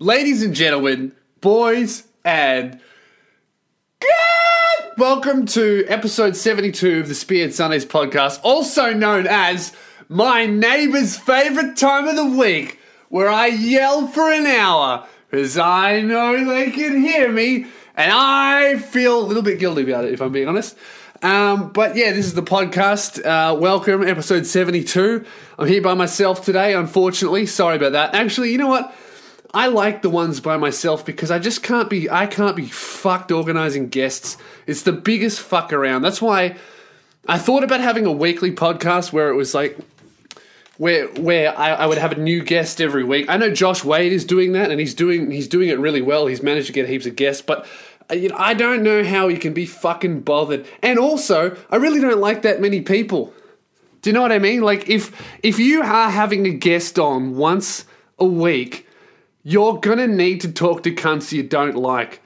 ladies and gentlemen, boys and welcome to episode 72 of the Spearhead Sundays podcast, also known as my neighbor's favorite time of the week, where I yell for an hour because I know they can hear me and I feel a little bit guilty about it, if I'm being honest. Um, but yeah, this is the podcast. Uh, welcome, episode 72. I'm here by myself today, unfortunately. Sorry about that. Actually, you know what? I like the ones by myself because I just can't be I can't be fucked organizing guests. It's the biggest fuck around. That's why I thought about having a weekly podcast where it was like where where I, I, would have a new guest every week. I know Josh Wade is doing that and he's doing he's doing it really well. He's managed to get heaps of guests, but uh, you know, I don't know how he can be fucking bothered. And also, I really don't like that many people. Do you know what I mean? Like if if you are having a guest on once a week you're gonna need to talk to cunts you don't like.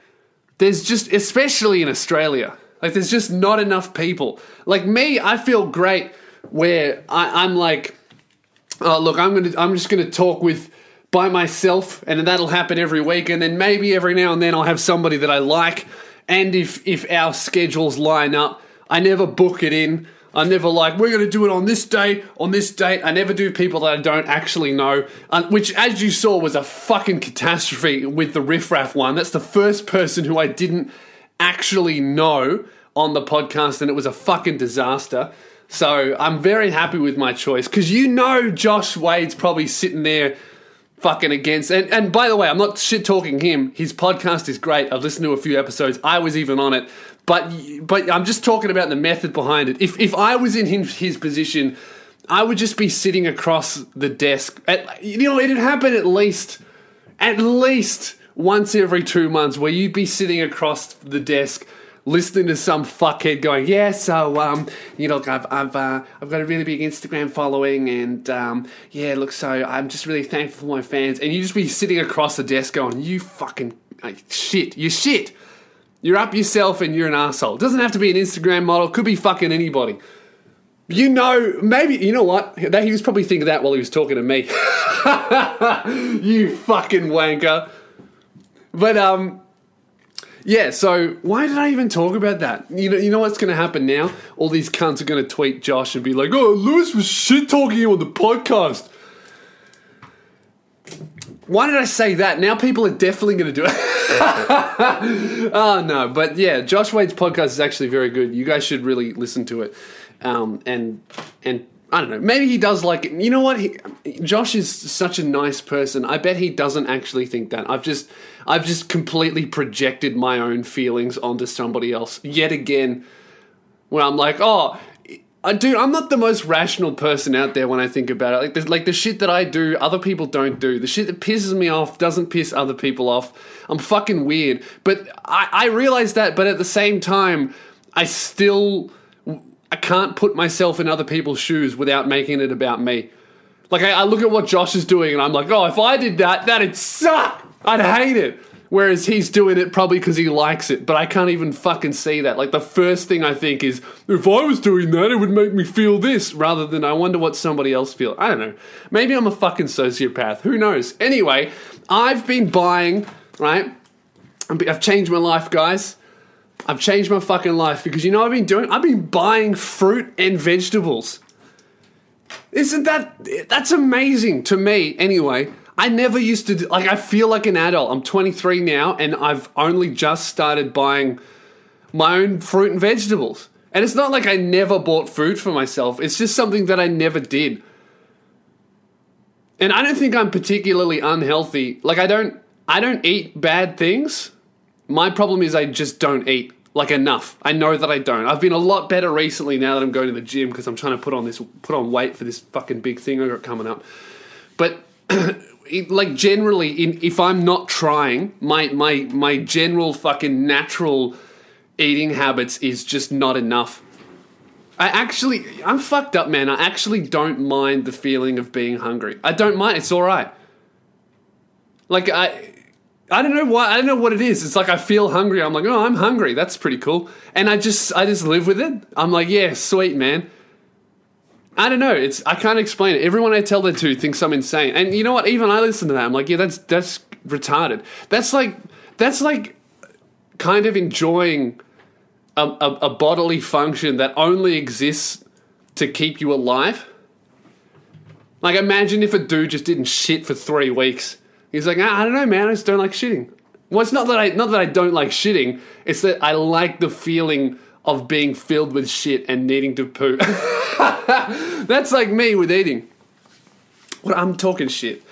There's just, especially in Australia, like there's just not enough people. Like me, I feel great where I, I'm like, oh look, I'm gonna, I'm just gonna talk with by myself, and that'll happen every week, and then maybe every now and then I'll have somebody that I like, and if if our schedules line up, I never book it in. I'm never like, we're going to do it on this day, on this date. I never do people that I don't actually know, which, as you saw, was a fucking catastrophe with the riffraff one. That's the first person who I didn't actually know on the podcast, and it was a fucking disaster. So I'm very happy with my choice because you know Josh Wade's probably sitting there fucking against. And, and by the way, I'm not shit talking him. His podcast is great. I've listened to a few episodes. I was even on it. But but I'm just talking about the method behind it. If if I was in his, his position, I would just be sitting across the desk. At, you know, it'd happen at least at least once every two months where you'd be sitting across the desk listening to some fuckhead going, yeah, so um, you know, I've I've uh, I've got a really big Instagram following, and um, yeah, look, so I'm just really thankful for my fans, and you just be sitting across the desk going, you fucking like, shit, you shit. You're up yourself and you're an asshole. It doesn't have to be an Instagram model, could be fucking anybody. You know, maybe, you know what? He was probably thinking that while he was talking to me. you fucking wanker. But, um, yeah, so why did I even talk about that? You know, you know what's going to happen now? All these cunts are going to tweet Josh and be like, "Oh, Lewis was shit talking you on the podcast." Why did I say that? Now people are definitely going to do it. oh no, but yeah, Josh Wade's podcast is actually very good. You guys should really listen to it. Um, and and I don't know, maybe he does like it. You know what? He, Josh is such a nice person. I bet he doesn't actually think that. I've just I've just completely projected my own feelings onto somebody else yet again. When I'm like, oh, I dude, I'm not the most rational person out there when I think about it. Like, the, like the shit that I do, other people don't do. The shit that pisses me off doesn't piss other people off. I'm fucking weird, but I, I realize that. But at the same time, I still I can't put myself in other people's shoes without making it about me. Like I, I look at what Josh is doing, and I'm like, oh, if I did that, that'd suck. I'd hate it. Whereas he's doing it probably because he likes it, but I can't even fucking see that. Like the first thing I think is, if I was doing that, it would make me feel this, rather than I wonder what somebody else feels. I don't know. Maybe I'm a fucking sociopath. Who knows? Anyway, I've been buying, right? I've changed my life, guys. I've changed my fucking life because you know I've been doing? I've been buying fruit and vegetables. Isn't that that's amazing to me anyway? I never used to, like, I feel like an adult. I'm 23 now and I've only just started buying my own fruit and vegetables. And it's not like I never bought food for myself, it's just something that I never did. And I don't think I'm particularly unhealthy. Like, I don't. I don't eat bad things. My problem is I just don't eat like enough. I know that I don't. I've been a lot better recently now that I'm going to the gym because I'm trying to put on this put on weight for this fucking big thing I got coming up. But like generally in, if i'm not trying my my my general fucking natural eating habits is just not enough i actually i'm fucked up man i actually don't mind the feeling of being hungry i don't mind it's all right like i I don't know why. I don't know what it is. It's like I feel hungry. I'm like, oh, I'm hungry. That's pretty cool. And I just, I just live with it. I'm like, yeah, sweet, man. I don't know. It's I can't explain it. Everyone I tell that to thinks I'm insane. And you know what? Even I listen to that. I'm like, yeah, that's that's retarded. That's like that's like kind of enjoying a, a, a bodily function that only exists to keep you alive. Like imagine if a dude just didn't shit for three weeks. He's like, ah, I don't know, man. I just don't like shitting. Well, it's not that I not that I don't like shitting. It's that I like the feeling of being filled with shit and needing to poo. That's like me with eating. What I'm talking shit,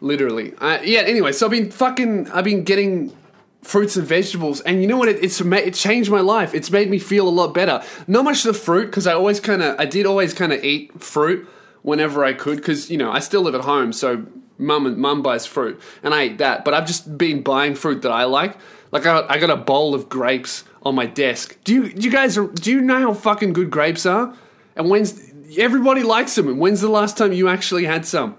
literally. Yeah. Anyway, so I've been fucking. I've been getting fruits and vegetables, and you know what? It, it's it changed my life. It's made me feel a lot better. Not much the fruit because I always kind of. I did always kind of eat fruit whenever I could because you know I still live at home, so mum mum buys fruit and I eat that. But I've just been buying fruit that I like. Like I, I got a bowl of grapes on my desk. Do you, do you guys do you know how fucking good grapes are? And when's everybody likes them? And when's the last time you actually had some?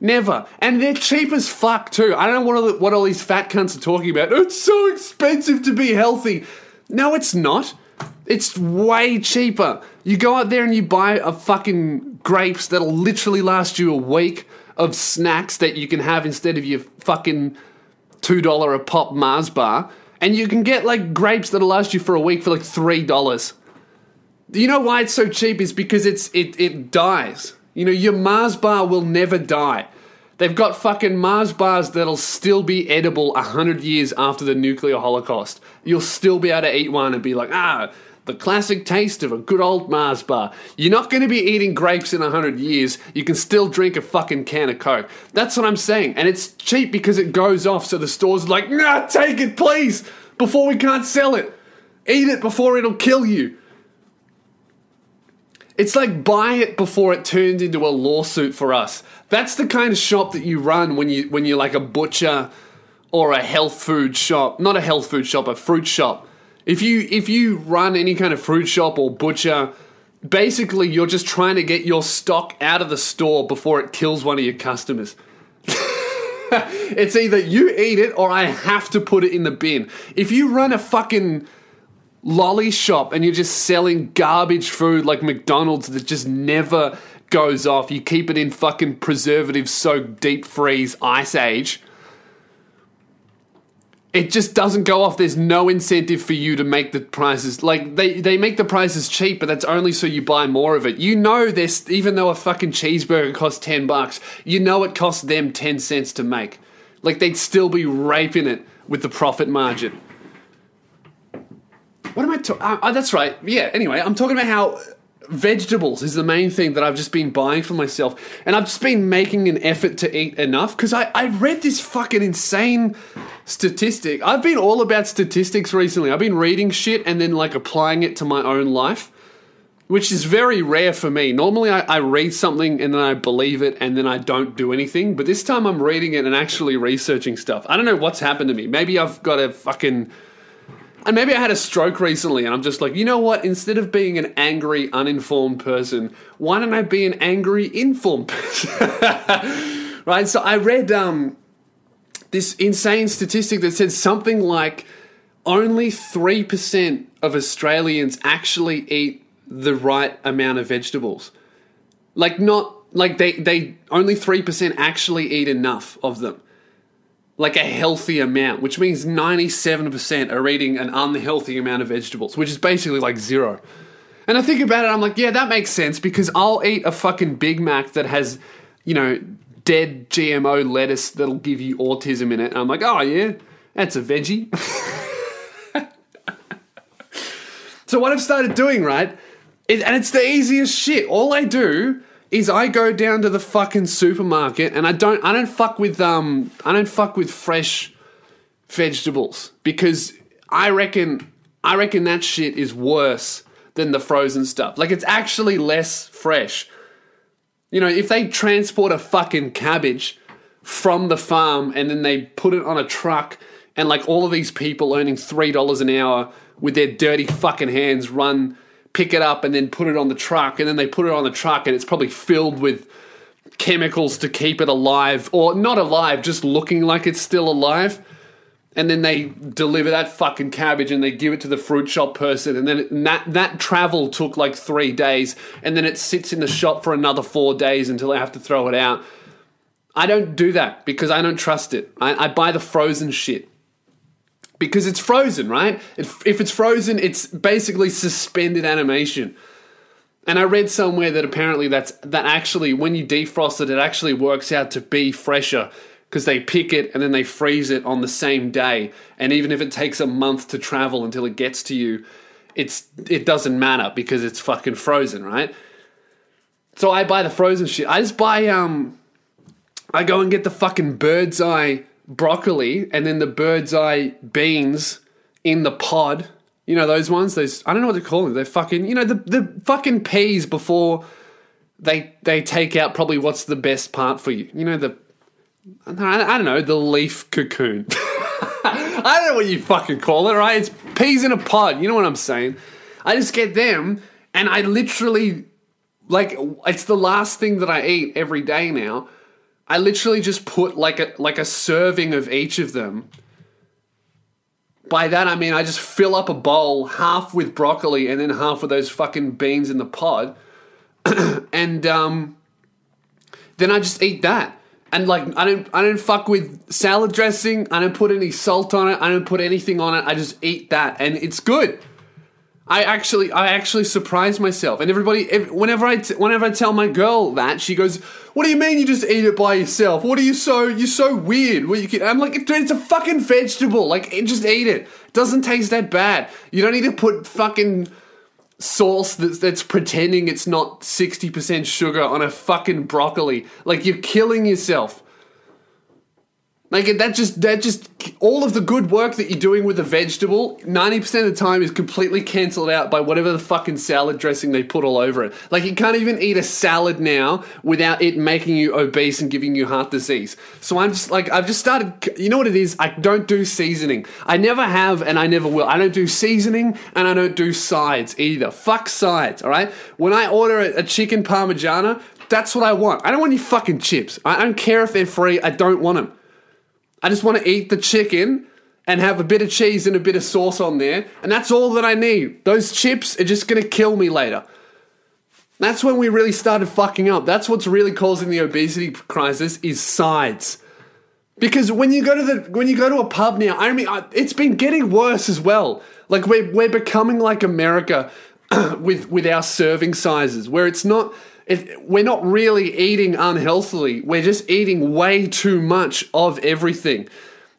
Never. And they're cheap as fuck too. I don't know what all, what all these fat cunts are talking about. It's so expensive to be healthy. No, it's not. It's way cheaper. You go out there and you buy a fucking grapes that'll literally last you a week of snacks that you can have instead of your fucking $2 a pop Mars bar. And you can get like grapes that'll last you for a week for like $3. You know why it's so cheap? Is because it's it, it dies. You know, your Mars bar will never die. They've got fucking Mars bars that'll still be edible 100 years after the nuclear holocaust. You'll still be able to eat one and be like, ah, the classic taste of a good old Mars bar. You're not going to be eating grapes in 100 years. You can still drink a fucking can of Coke. That's what I'm saying. And it's cheap because it goes off, so the store's like, nah, take it, please, before we can't sell it. Eat it before it'll kill you. It's like buy it before it turns into a lawsuit for us. That's the kind of shop that you run when you when you're like a butcher or a health food shop. Not a health food shop, a fruit shop if you if you run any kind of fruit shop or butcher, basically you're just trying to get your stock out of the store before it kills one of your customers. it's either you eat it or I have to put it in the bin. If you run a fucking lolly shop and you're just selling garbage food like McDonald's that just never goes off, you keep it in fucking preservative soaked deep freeze ice age it just doesn't go off. There's no incentive for you to make the prices like they they make the prices cheap, but that's only so you buy more of it. You know this even though a fucking cheeseburger costs 10 bucks, you know it costs them 10 cents to make. Like they'd still be raping it with the profit margin. What am I talking? Uh, oh, that's right. Yeah. Anyway, I'm talking about how vegetables is the main thing that I've just been buying for myself. And I've just been making an effort to eat enough because I, I read this fucking insane statistic. I've been all about statistics recently. I've been reading shit and then like applying it to my own life, which is very rare for me. Normally I, I read something and then I believe it and then I don't do anything. But this time I'm reading it and actually researching stuff. I don't know what's happened to me. Maybe I've got a fucking and maybe I had a stroke recently, and I'm just like, you know what? Instead of being an angry, uninformed person, why don't I be an angry, informed person? right? So I read um, this insane statistic that said something like only 3% of Australians actually eat the right amount of vegetables. Like, not like they, they only 3% actually eat enough of them like a healthy amount, which means 97% are eating an unhealthy amount of vegetables, which is basically like zero. And I think about it, I'm like, yeah, that makes sense because I'll eat a fucking Big Mac that has, you know, dead GMO lettuce that'll give you autism in it. And I'm like, oh, yeah, that's a veggie. so, what I've started doing, right, and it's the easiest shit. All I do is I go down to the fucking supermarket and I don't I don't fuck with um I don't fuck with fresh vegetables because I reckon I reckon that shit is worse than the frozen stuff. Like it's actually less fresh. You know, if they transport a fucking cabbage from the farm and then they put it on a truck and like all of these people earning $3 an hour with their dirty fucking hands run pick it up and then put it on the truck, and then they put it on the truck, and it's probably filled with chemicals to keep it alive, or not alive, just looking like it's still alive. And then they deliver that fucking cabbage and they give it to the fruit shop person. And then it, and that, that travel took like three days. And then it sits in the shop for another four days until I have to throw it out. I don't do that because I don't trust it. I, I buy the frozen shit because it's frozen, right? If, if it's frozen, it's basically suspended animation. And I read somewhere that apparently that's that actually when you defrost it, it actually works out to be fresher because they pick it and then they freeze it on the same day. And even if it takes a month to travel until it gets to you, it's it doesn't matter because it's fucking frozen, right? So I buy the frozen shit. I just buy um I go and get the fucking bird's eye broccoli and then the bird's eye beans in the pod. You know those ones? Those I don't know what to call them. They're fucking you know the the fucking peas before they they take out probably what's the best part for you. You know the I don't know the leaf cocoon. I don't know what you fucking call it, right? It's peas in a pod. You know what I'm saying? I just get them and I literally like it's the last thing that I eat every day now. I literally just put like a like a serving of each of them. By that I mean I just fill up a bowl half with broccoli and then half with those fucking beans in the pod, and um, then I just eat that. And like I don't I don't fuck with salad dressing. I don't put any salt on it. I don't put anything on it. I just eat that, and it's good. I actually, I actually surprise myself, and everybody. Whenever I, t- whenever I tell my girl that, she goes, "What do you mean you just eat it by yourself? What are you so, you're so weird? Well, you can." I'm like, it's a fucking vegetable. Like, just eat it. it doesn't taste that bad. You don't need to put fucking sauce that's, that's pretending it's not 60% sugar on a fucking broccoli. Like, you're killing yourself. Like that just that just all of the good work that you're doing with the vegetable, 90% of the time is completely cancelled out by whatever the fucking salad dressing they put all over it. Like you can't even eat a salad now without it making you obese and giving you heart disease. So I'm just like I've just started you know what it is? I don't do seasoning. I never have and I never will. I don't do seasoning and I don't do sides either. Fuck sides, all right? When I order a, a chicken parmigiana, that's what I want. I don't want any fucking chips. I don't care if they're free. I don't want them. I just want to eat the chicken and have a bit of cheese and a bit of sauce on there, and that's all that I need. Those chips are just going to kill me later. That's when we really started fucking up. That's what's really causing the obesity crisis is sides. Because when you go to the when you go to a pub now, I mean, it's been getting worse as well. Like we're we're becoming like America with with our serving sizes, where it's not it, we're not really eating unhealthily. We're just eating way too much of everything.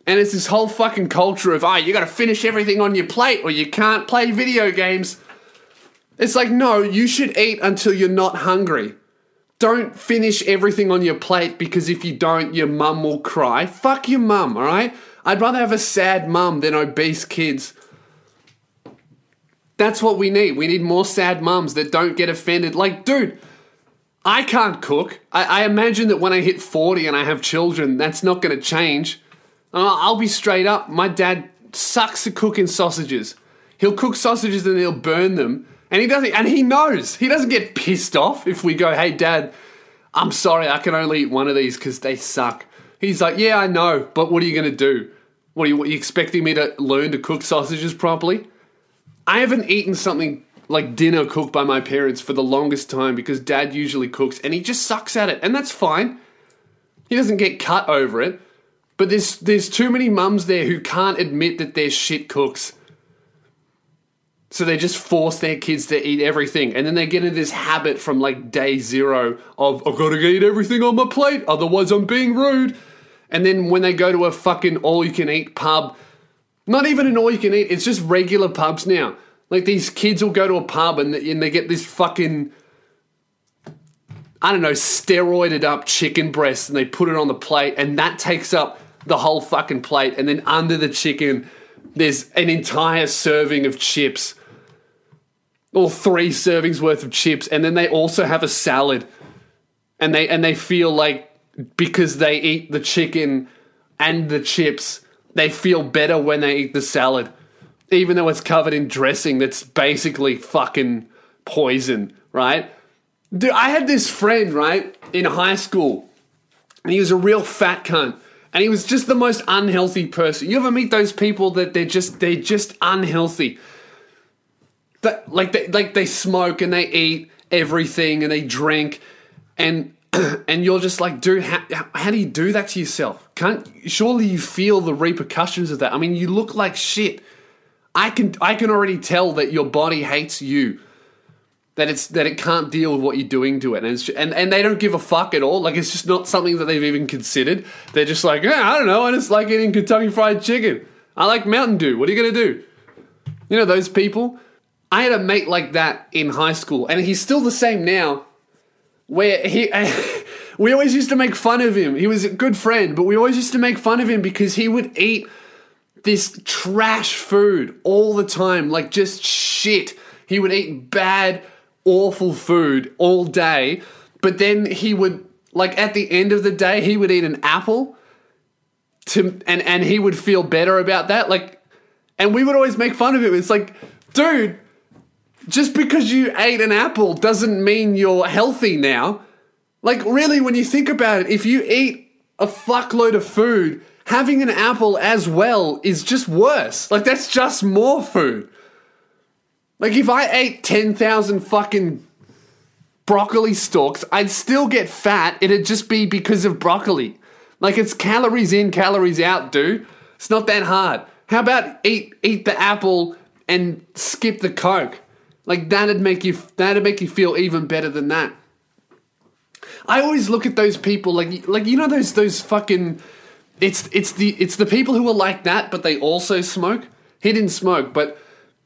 And it's this whole fucking culture of, ah, oh, you gotta finish everything on your plate or you can't play video games. It's like, no, you should eat until you're not hungry. Don't finish everything on your plate because if you don't, your mum will cry. Fuck your mum, alright? I'd rather have a sad mum than obese kids. That's what we need. We need more sad mums that don't get offended. Like, dude, I can't cook. I, I, imagine that when I hit 40 and I have children, that's not going to change. Uh, I'll be straight up. My dad sucks at cooking sausages. He'll cook sausages and he'll burn them. And he doesn't, and he knows. He doesn't get pissed off if we go, hey, dad, I'm sorry, I can only eat one of these because they suck. He's like, yeah, I know, but what are you going to do? What are, you, what are you expecting me to learn to cook sausages properly? I haven't eaten something like dinner cooked by my parents for the longest time because dad usually cooks and he just sucks at it. And that's fine. He doesn't get cut over it. But there's there's too many mums there who can't admit that they're shit cooks. So they just force their kids to eat everything. And then they get into this habit from like day zero of, I've got to eat everything on my plate, otherwise I'm being rude. And then when they go to a fucking all you can eat pub, not even an all you can eat, it's just regular pubs now. Like these kids will go to a pub and, and they get this fucking I don't know, steroided up chicken breast and they put it on the plate and that takes up the whole fucking plate. And then under the chicken, there's an entire serving of chips. Or three servings worth of chips. And then they also have a salad. And they and they feel like because they eat the chicken and the chips, they feel better when they eat the salad even though it's covered in dressing that's basically fucking poison, right? Dude, I had this friend, right, in high school, and he was a real fat cunt. And he was just the most unhealthy person. You ever meet those people that they're just they're just unhealthy? That like they like they smoke and they eat everything and they drink and and you're just like, dude, how, how do you do that to yourself? Can't surely you feel the repercussions of that? I mean, you look like shit. I can I can already tell that your body hates you. That it's that it can't deal with what you're doing to it, and and and they don't give a fuck at all. Like it's just not something that they've even considered. They're just like, I don't know. I just like eating Kentucky Fried Chicken. I like Mountain Dew. What are you gonna do? You know those people. I had a mate like that in high school, and he's still the same now. Where he, we always used to make fun of him. He was a good friend, but we always used to make fun of him because he would eat this trash food all the time, like just shit. He would eat bad, awful food all day, but then he would, like at the end of the day, he would eat an apple to, and, and he would feel better about that. Like, and we would always make fun of him. It's like, dude, just because you ate an apple doesn't mean you're healthy now. Like, really, when you think about it, if you eat a fuckload of food, having an apple as well is just worse. Like, that's just more food. Like, if I ate 10,000 fucking broccoli stalks, I'd still get fat. It'd just be because of broccoli. Like, it's calories in, calories out, dude. It's not that hard. How about eat eat the apple and skip the coke? Like that'd make you that'd make you feel even better than that. I always look at those people like like you know those those fucking it's it's the it's the people who are like that but they also smoke. He didn't smoke, but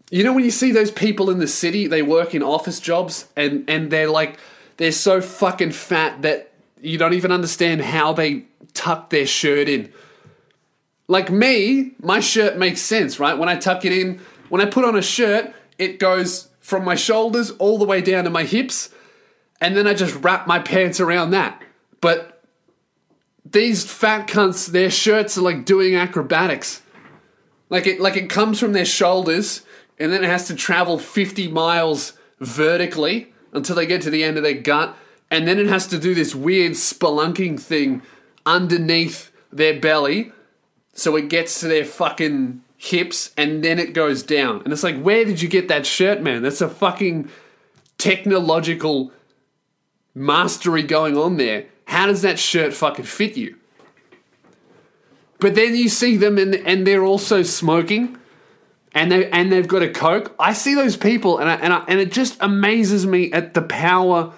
you know when you see those people in the city, they work in office jobs and and they're like they're so fucking fat that you don't even understand how they tuck their shirt in. Like me, my shirt makes sense, right? When I tuck it in, when I put on a shirt, it goes from my shoulders all the way down to my hips, and then I just wrap my pants around that. But these fat cunts, their shirts are like doing acrobatics. Like it like it comes from their shoulders and then it has to travel 50 miles vertically until they get to the end of their gut, and then it has to do this weird spelunking thing underneath their belly so it gets to their fucking hips, and then it goes down. And it's like, where did you get that shirt, man? That's a fucking technological mastery going on there. How does that shirt fucking fit you? But then you see them and, and they're also smoking and they and they've got a coke. I see those people and I, and I, and it just amazes me at the power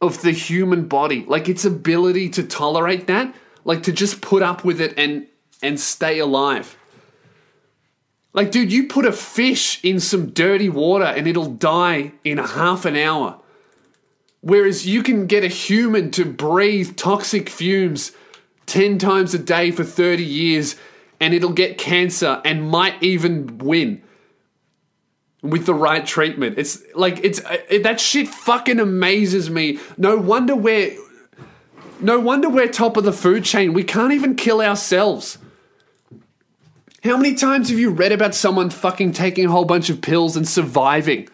of the human body, like its ability to tolerate that, like to just put up with it and and stay alive. Like, dude, you put a fish in some dirty water and it'll die in half an hour. Whereas you can get a human to breathe toxic fumes 10 times a day for 30 years and it'll get cancer and might even win with the right treatment. It's like, it's it, that shit fucking amazes me. No wonder we're. No wonder we're top of the food chain. We can't even kill ourselves. How many times have you read about someone fucking taking a whole bunch of pills and surviving?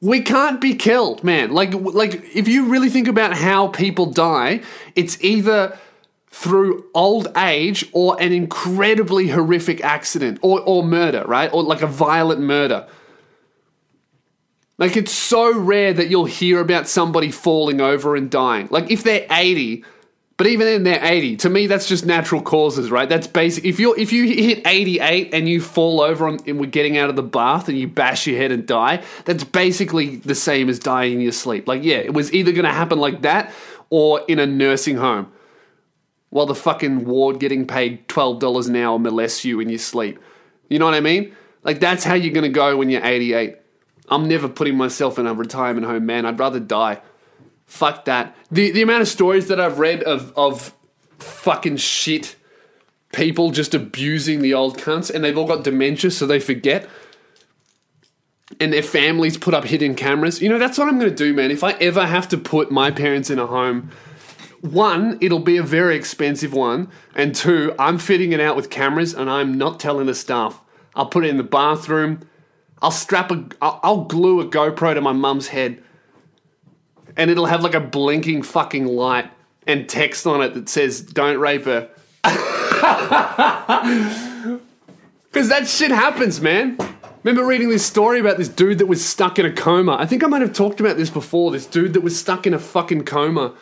We can't be killed, man. Like like if you really think about how people die, it's either through old age or an incredibly horrific accident or, or murder, right? Or like a violent murder. Like it's so rare that you'll hear about somebody falling over and dying. Like if they're 80, but even in their 80, to me, that's just natural causes, right? That's basic. If you if you hit 88 and you fall over on, and we're getting out of the bath and you bash your head and die, that's basically the same as dying in your sleep. Like, yeah, it was either going to happen like that or in a nursing home while the fucking ward getting paid $12 an hour molests you in your sleep. You know what I mean? Like, that's how you're going to go when you're 88. I'm never putting myself in a retirement home, man. I'd rather die. Fuck that. The the amount of stories that I've read of of fucking shit people just abusing the old cunts and they've all got dementia so they forget. And their families put up hidden cameras. You know, that's what I'm going to do, man. If I ever have to put my parents in a home, one, it'll be a very expensive one. And two, I'm fitting it out with cameras and I'm not telling the staff. I'll put it in the bathroom. I'll strap a, I'll, I'll glue a GoPro to my mum's head and it'll have like a blinking fucking light and text on it that says "Don't rape her." Because that shit happens, man. Remember reading this story about this dude that was stuck in a coma? I think I might have talked about this before. This dude that was stuck in a fucking coma.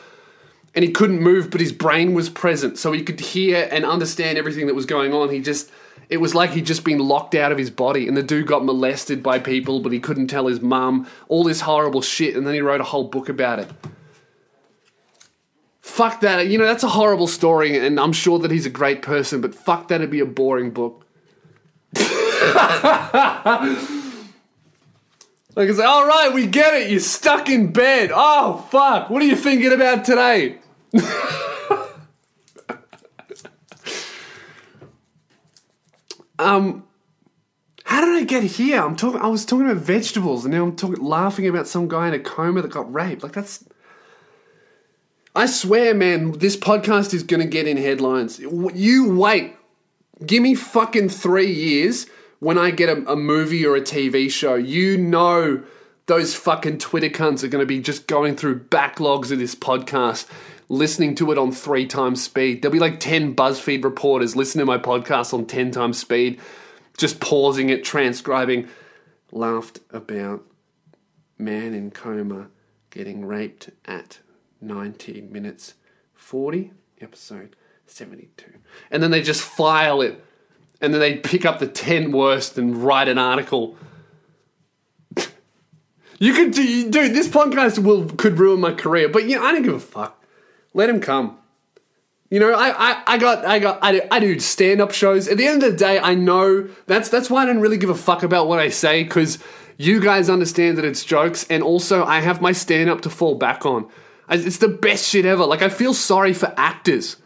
And he couldn't move, but his brain was present, so he could hear and understand everything that was going on. He just, it was like he'd just been locked out of his body, and the dude got molested by people, but he couldn't tell his mum, all this horrible shit, and then he wrote a whole book about it. Fuck that. You know, that's a horrible story, and I'm sure that he's a great person, but fuck that'd be a boring book. Like it's like, all right, we get it. You're stuck in bed. Oh fuck! What are you thinking about today? um, how did I get here? I'm talking. I was talking about vegetables, and now I'm talking, laughing about some guy in a coma that got raped. Like that's. I swear, man, this podcast is gonna get in headlines. You wait. Give me fucking three years when I get a, a movie or a TV show. You know those fucking Twitter cunts are going to be just going through backlogs of this podcast, listening to it on three times speed. There'll be like 10 BuzzFeed reporters listening to my podcast on 10 times speed, just pausing it, transcribing. Laughed about man in coma getting raped at 19 minutes 40, episode 72. And then they just file it. And then they pick up the 10 worst and write an article you could do, dude. This podcast will could ruin my career, but you know, I don't give a fuck. Let him come. You know, I, I, I got, I got, I do, I do stand up shows. At the end of the day, I know that's that's why I don't really give a fuck about what I say because you guys understand that it's jokes, and also I have my stand up to fall back on. It's the best shit ever. Like I feel sorry for actors.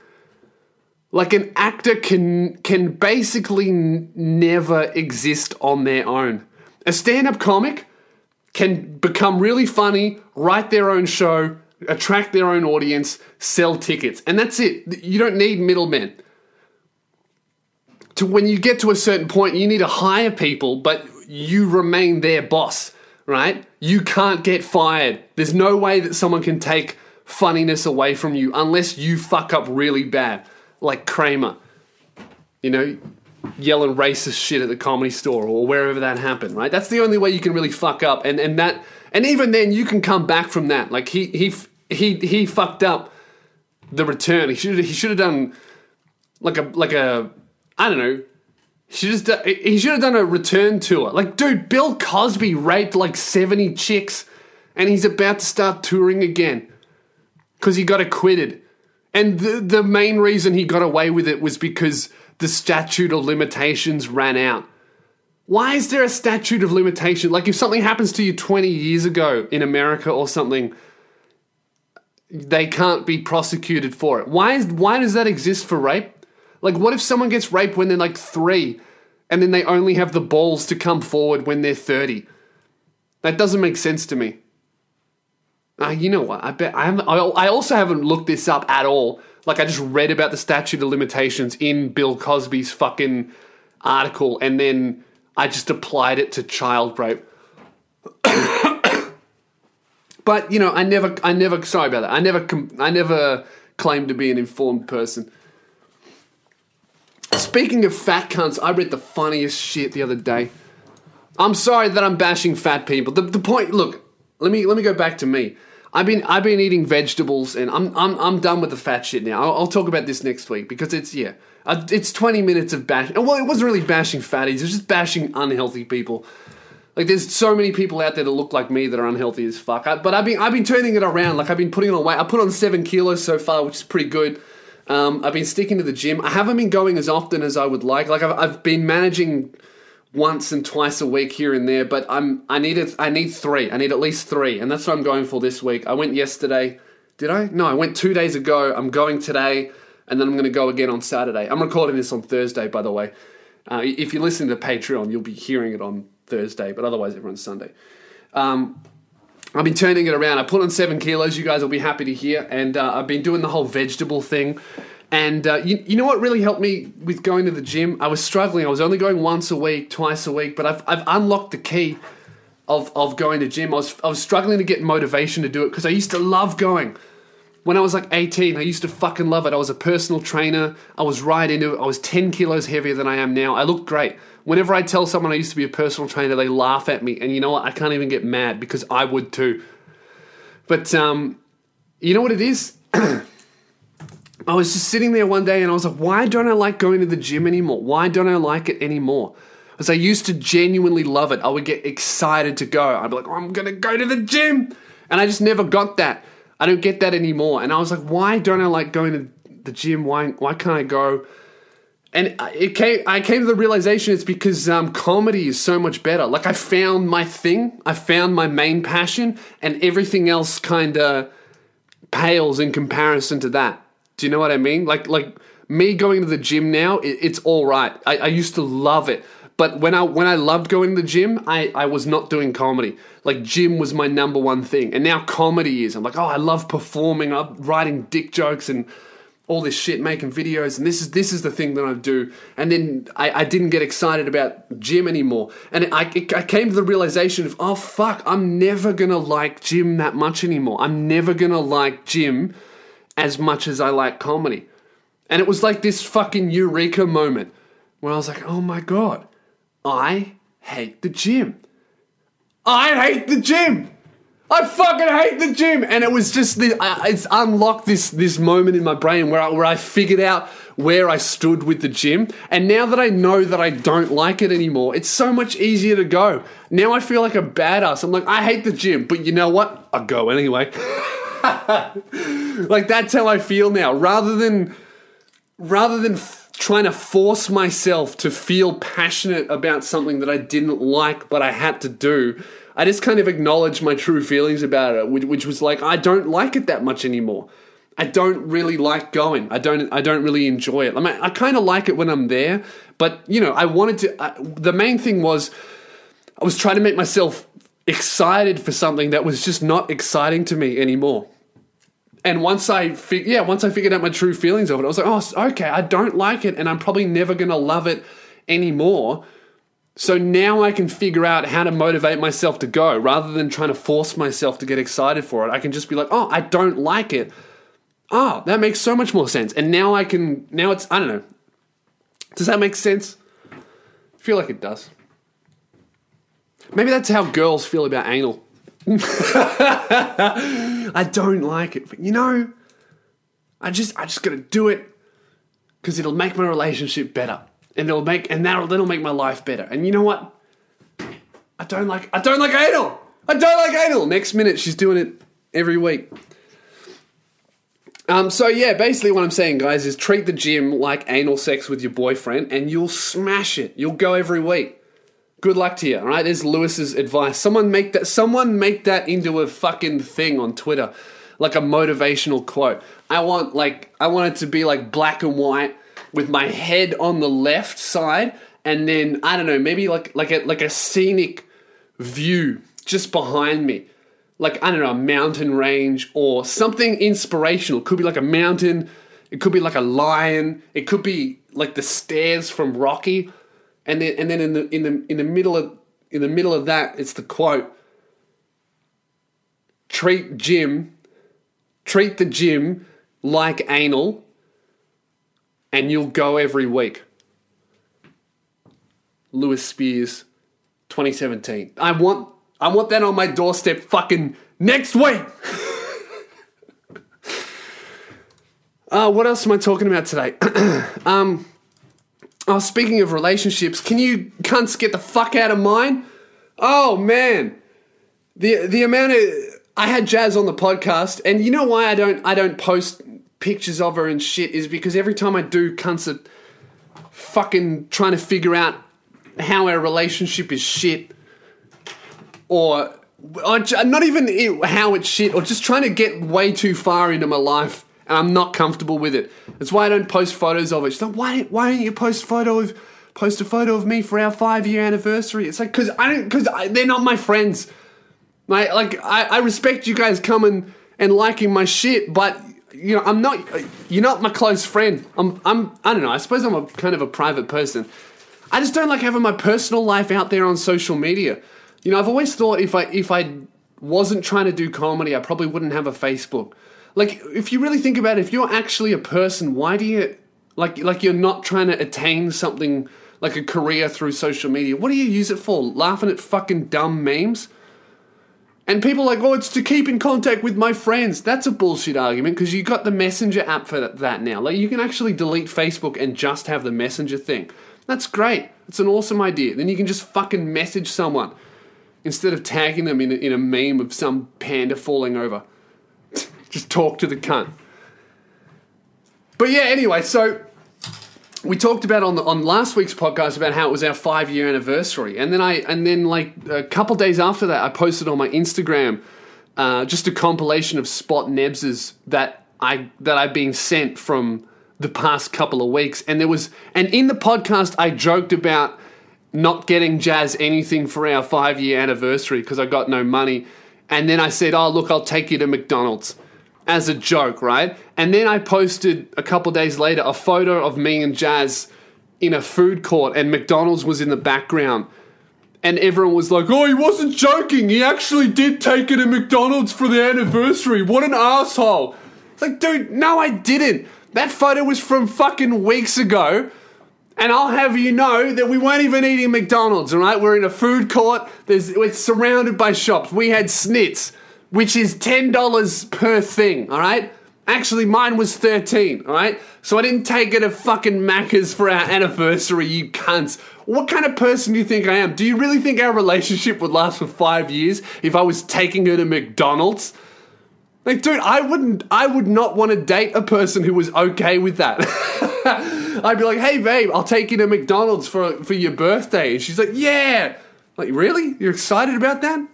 Like an actor can can basically n- never exist on their own. A stand up comic can become really funny, write their own show, attract their own audience, sell tickets. And that's it. You don't need middlemen. To when you get to a certain point, you need to hire people, but you remain their boss, right? You can't get fired. There's no way that someone can take funniness away from you unless you fuck up really bad, like Kramer. You know, yelling racist shit at the comedy store or wherever that happened, right? That's the only way you can really fuck up, and and that and even then you can come back from that. Like he he he he fucked up the return. He should he should have done like a like a I don't know. He should just he should have done a return tour. Like, dude, Bill Cosby raped like seventy chicks, and he's about to start touring again because he got acquitted. And the the main reason he got away with it was because the statute of limitations ran out. Why is there a statute of limitation? Like if something happens to you 20 years ago in America or something, they can't be prosecuted for it. Why is why does that exist for rape? Like what if someone gets raped when they're like 3 and then they only have the balls to come forward when they're 30? That doesn't make sense to me. Uh, you know what? I bet I haven't. I also haven't looked this up at all like I just read about the statute of limitations in Bill Cosby's fucking article, and then I just applied it to child rape. but you know, I never, I never. Sorry about that. I never, I never claimed to be an informed person. Speaking of fat cunts, I read the funniest shit the other day. I'm sorry that I'm bashing fat people. The, the point, look, let me let me go back to me. I've been I've been eating vegetables and I'm I'm I'm done with the fat shit now. I'll, I'll talk about this next week because it's yeah, uh, it's 20 minutes of bashing. Well, it wasn't really bashing fatties. It was just bashing unhealthy people. Like there's so many people out there that look like me that are unhealthy as fuck. I, but I've been I've been turning it around. Like I've been putting on weight. I put on seven kilos so far, which is pretty good. Um, I've been sticking to the gym. I haven't been going as often as I would like. Like I've, I've been managing once and twice a week here and there, but I'm I need it, I need three. I need at least three, and that's what I'm going for this week. I went yesterday. Did I? No, I went two days ago. I'm going today, and then I'm going to go again on Saturday. I'm recording this on Thursday, by the way. Uh, if you listen to Patreon, you'll be hearing it on Thursday, but otherwise everyone's Sunday. Um, I've been turning it around. I put on seven kilos. You guys will be happy to hear, and uh, I've been doing the whole vegetable thing. And uh, you, you know what really helped me with going to the gym? I was struggling. I was only going once a week, twice a week, but I've, I've unlocked the key of, of going to gym. I was, I was struggling to get motivation to do it because I used to love going. When I was like 18, I used to fucking love it. I was a personal trainer. I was right into it. I was 10 kilos heavier than I am now. I looked great. Whenever I tell someone I used to be a personal trainer, they laugh at me. And you know what? I can't even get mad because I would too. But um, you know what it is? I was just sitting there one day and I was like, why don't I like going to the gym anymore? Why don't I like it anymore? Because I used to genuinely love it. I would get excited to go. I'd be like, oh, I'm going to go to the gym. And I just never got that. I don't get that anymore. And I was like, why don't I like going to the gym? Why, why can't I go? And it came, I came to the realization it's because um, comedy is so much better. Like I found my thing, I found my main passion, and everything else kind of pales in comparison to that. Do you know what I mean? Like like me going to the gym now, it, it's all right. I, I used to love it, but when I when I loved going to the gym, I I was not doing comedy. Like gym was my number one thing, and now comedy is. I'm like, oh, I love performing. I'm writing dick jokes and all this shit, making videos, and this is this is the thing that I do. And then I, I didn't get excited about gym anymore, and I, I came to the realization of, oh fuck, I'm never gonna like gym that much anymore. I'm never gonna like gym as much as I like comedy. And it was like this fucking eureka moment where I was like, oh my God, I hate the gym. I hate the gym. I fucking hate the gym. And it was just the, uh, it's unlocked this, this moment in my brain where I, where I figured out where I stood with the gym. And now that I know that I don't like it anymore, it's so much easier to go. Now I feel like a badass. I'm like, I hate the gym, but you know what? I'll go anyway. like that's how I feel now. Rather than rather than f- trying to force myself to feel passionate about something that I didn't like but I had to do, I just kind of acknowledged my true feelings about it, which, which was like I don't like it that much anymore. I don't really like going. I don't. I don't really enjoy it. I mean, I kind of like it when I'm there, but you know, I wanted to. I, the main thing was, I was trying to make myself excited for something that was just not exciting to me anymore. And once I, yeah, once I figured out my true feelings of it, I was like, oh, okay, I don't like it, and I'm probably never gonna love it anymore. So now I can figure out how to motivate myself to go rather than trying to force myself to get excited for it. I can just be like, oh, I don't like it. Oh, that makes so much more sense. And now I can, now it's, I don't know. Does that make sense? I feel like it does. Maybe that's how girls feel about anal. I don't like it, but you know, I just I just gotta do it because it'll make my relationship better, and it'll make and that'll that'll make my life better. And you know what? I don't like I don't like anal. I don't like anal. Next minute, she's doing it every week. Um, so yeah, basically what I'm saying, guys, is treat the gym like anal sex with your boyfriend, and you'll smash it. You'll go every week. Good luck to you. All right, there's Lewis's advice. Someone make that. Someone make that into a fucking thing on Twitter, like a motivational quote. I want like I want it to be like black and white with my head on the left side, and then I don't know, maybe like like a like a scenic view just behind me, like I don't know, a mountain range or something inspirational. Could be like a mountain. It could be like a lion. It could be like the stairs from Rocky and then and then in the in the in the middle of in the middle of that it's the quote treat gym treat the gym like anal and you'll go every week. Lewis spears 2017 i want i want that on my doorstep fucking next week! Uh, what else am i talking about today? Um Oh, speaking of relationships, can you cunts get the fuck out of mine? Oh man, the the amount of I had Jazz on the podcast, and you know why I don't I don't post pictures of her and shit is because every time I do, cunts are fucking trying to figure out how our relationship is shit, or, or not even how it's shit, or just trying to get way too far into my life and I'm not comfortable with it. That's why I don't post photos of it. She's like, why, why don't you post photo of post a photo of me for our five year anniversary? It's like because I don't because they're not my friends. Like like I, I respect you guys coming and liking my shit, but you know I'm not you're not my close friend. I'm I'm I don't know. I suppose I'm a kind of a private person. I just don't like having my personal life out there on social media. You know, I've always thought if I if I wasn't trying to do comedy, I probably wouldn't have a Facebook like if you really think about it, if you're actually a person, why do you like like you're not trying to attain something like a career through social media? What do you use it for? Laughing at fucking dumb memes? And people like, oh, it's to keep in contact with my friends. That's a bullshit argument because you got the Messenger app for that now. Like, you can actually delete Facebook and just have the Messenger thing. That's great. It's an awesome idea. Then you can just fucking message someone instead of tagging them in a, in a meme of some panda falling over. Just talk to the cunt. But yeah, anyway, so we talked about on the, on last week's podcast about how it was our five year anniversary, and then I and then like a couple days after that, I posted on my Instagram uh, just a compilation of spot nebses that I that I've been sent from the past couple of weeks, and there was and in the podcast I joked about not getting Jazz anything for our five year anniversary because I got no money, and then I said, "Oh look, I'll take you to McDonald's." As a joke, right? And then I posted a couple days later a photo of me and Jazz in a food court, and McDonald's was in the background. And everyone was like, oh, he wasn't joking. He actually did take it to McDonald's for the anniversary. What an asshole. It's like, dude, no, I didn't. That photo was from fucking weeks ago. And I'll have you know that we weren't even eating McDonald's, all right? We're in a food court. There's, it's surrounded by shops. We had snits which is $10 per thing, all right? Actually, mine was 13, all right? So I didn't take it to fucking Macca's for our anniversary, you cunts. What kind of person do you think I am? Do you really think our relationship would last for five years if I was taking her to McDonald's? Like, dude, I wouldn't, I would not want to date a person who was okay with that. I'd be like, hey, babe, I'll take you to McDonald's for, for your birthday. And she's like, yeah. Like, really? You're excited about that?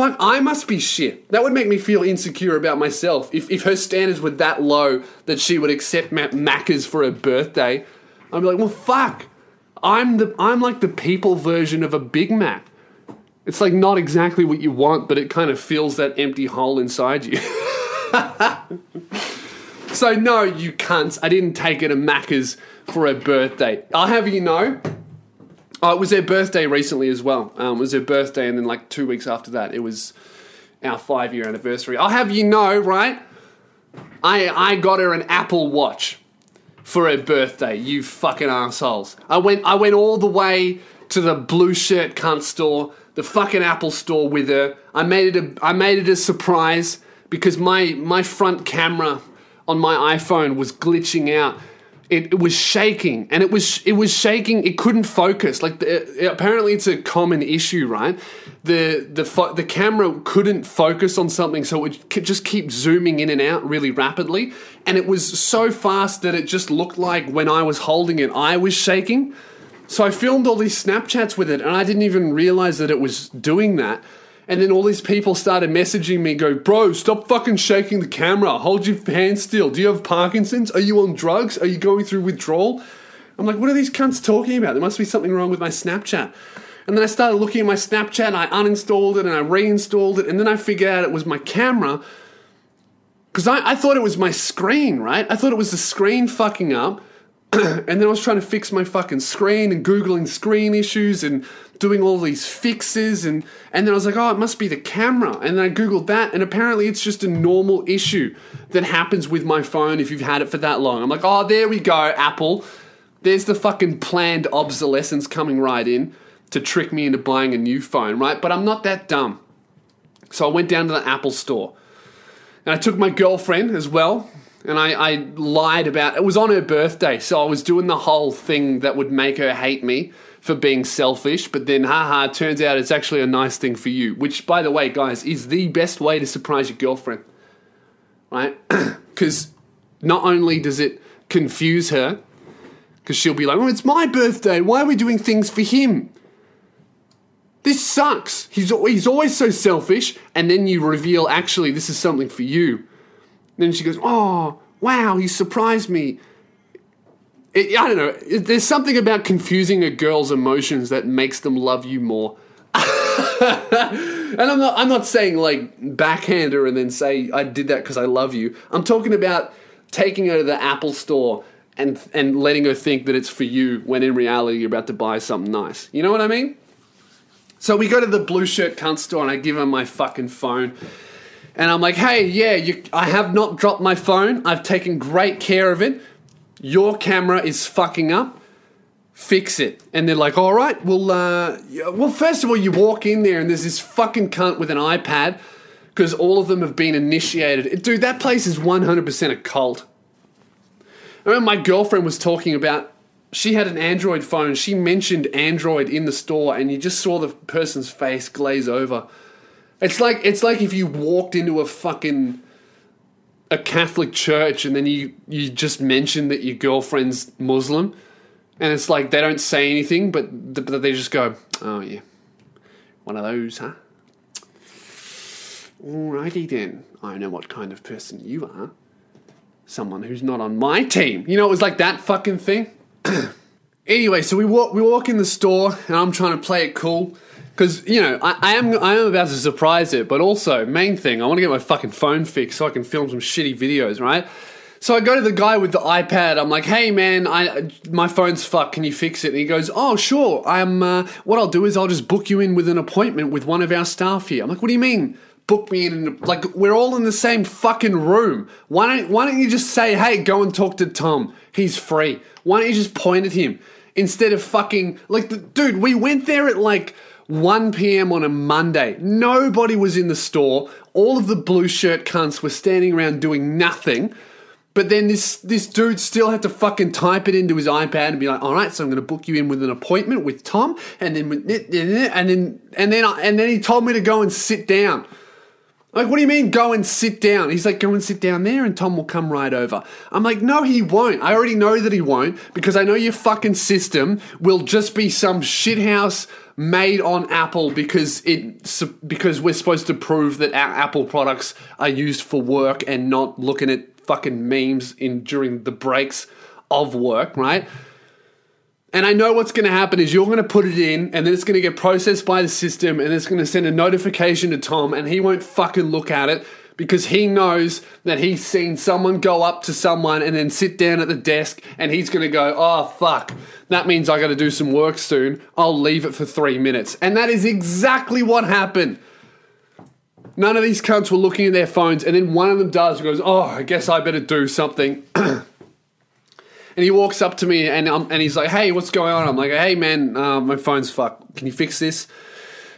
Fuck, I must be shit. That would make me feel insecure about myself. If, if her standards were that low that she would accept Macca's for her birthday, I'd be like, well, fuck. I'm the I'm like the people version of a Big Mac. It's like not exactly what you want, but it kind of fills that empty hole inside you. so no, you cunts. I didn't take her to Macca's for her birthday. I'll have you know, Oh, it was their birthday recently as well. Um, it was their birthday, and then like two weeks after that, it was our five year anniversary. I'll have you know, right? I I got her an Apple Watch for her birthday. You fucking assholes! I went I went all the way to the blue shirt cunt store, the fucking Apple store with her. I made it a I made it a surprise because my my front camera on my iPhone was glitching out it, it, was shaking and it was it was shaking it couldn't focus. Like the, uh, apparently it's a common issue right? The the fo- the camera couldn't focus on something so it would just keep zooming in and out really rapidly. And it was so fast that it just looked like when I was holding it I was shaking. So I filmed all these snapchats with it and I didn't even realize that it was doing that and then all these people started messaging me, go, bro, stop fucking shaking the camera. Hold your hands still. Do you have Parkinson's? Are you on drugs? Are you going through withdrawal? I'm like, what are these cunts talking about? There must be something wrong with my Snapchat. And then I started looking at my Snapchat I uninstalled it and I reinstalled it. And then I figured out it was my camera. Because I, I thought it was my screen, right? I thought it was the screen fucking up. and then I was trying to fix my fucking screen and Googling screen issues and doing all these fixes and and then I was like, oh, it must be the camera. And then I googled that, and apparently it's just a normal issue that happens with my phone if you've had it for that long. I'm like, oh, there we go, Apple. There's the fucking planned obsolescence coming right in to trick me into buying a new phone, right? But I'm not that dumb. So I went down to the Apple store. And I took my girlfriend as well. And I, I lied about it was on her birthday, so I was doing the whole thing that would make her hate me for being selfish, but then haha, turns out it's actually a nice thing for you. Which, by the way, guys, is the best way to surprise your girlfriend. Right? Because not only does it confuse her, because she'll be like, oh, it's my birthday. Why are we doing things for him? This sucks. He's, he's always so selfish. And then you reveal, actually, this is something for you. And then she goes, oh, wow, he surprised me. It, I don't know. There's something about confusing a girl's emotions that makes them love you more. and I'm not. I'm not saying like backhand her and then say I did that because I love you. I'm talking about taking her to the Apple store and and letting her think that it's for you when in reality you're about to buy something nice. You know what I mean? So we go to the blue shirt cunt store and I give her my fucking phone. And I'm like, hey, yeah, you, I have not dropped my phone. I've taken great care of it. Your camera is fucking up. fix it. And they're like, all right, well, uh, well, first of all, you walk in there and there's this fucking cunt with an iPad because all of them have been initiated. Dude, that place is 100% a cult. I remember my girlfriend was talking about she had an Android phone. She mentioned Android in the store, and you just saw the person's face glaze over. It's like it's like if you walked into a fucking a Catholic church and then you you just mention that your girlfriend's Muslim, and it's like they don't say anything, but but they just go, "Oh yeah, one of those, huh?" Alrighty then, I know what kind of person you are. Someone who's not on my team. You know, it was like that fucking thing. anyway, so we walk we walk in the store, and I'm trying to play it cool because you know I, I, am I am about to surprise it, but also main thing I want to get my fucking phone fixed so I can film some shitty videos, right? So I go to the guy with the iPad. I'm like, "Hey man, I my phone's fucked. Can you fix it?" And he goes, "Oh sure. I'm. Uh, what I'll do is I'll just book you in with an appointment with one of our staff here." I'm like, "What do you mean?" Book me in, like we're all in the same fucking room. Why don't Why don't you just say, "Hey, go and talk to Tom. He's free." Why don't you just point at him instead of fucking like, the, dude? We went there at like 1 p.m. on a Monday. Nobody was in the store. All of the blue shirt cunts were standing around doing nothing. But then this this dude still had to fucking type it into his iPad and be like, "All right, so I'm going to book you in with an appointment with Tom," and then and then and then and then, and then he told me to go and sit down. Like, what do you mean go and sit down? He's like, go and sit down there and Tom will come right over. I'm like, no, he won't. I already know that he won't because I know your fucking system will just be some shithouse made on Apple because it because we're supposed to prove that our Apple products are used for work and not looking at fucking memes in during the breaks of work, right? And I know what's going to happen is you're going to put it in, and then it's going to get processed by the system, and it's going to send a notification to Tom, and he won't fucking look at it because he knows that he's seen someone go up to someone and then sit down at the desk, and he's going to go, oh, fuck, that means I got to do some work soon. I'll leave it for three minutes. And that is exactly what happened. None of these cunts were looking at their phones, and then one of them does, and goes, oh, I guess I better do something. And he walks up to me and um, and he's like, "Hey, what's going on?" I'm like, "Hey, man, uh, my phone's fucked. Can you fix this?"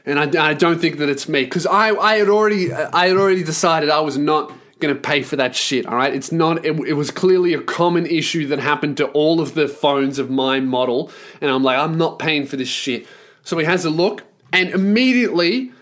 And I, I don't think that it's me because I, I had already I had already decided I was not going to pay for that shit. All right, it's not. It, it, was clearly a common issue that happened to all of the phones of my model, and I'm like, I'm not paying for this shit. So he has a look, and immediately.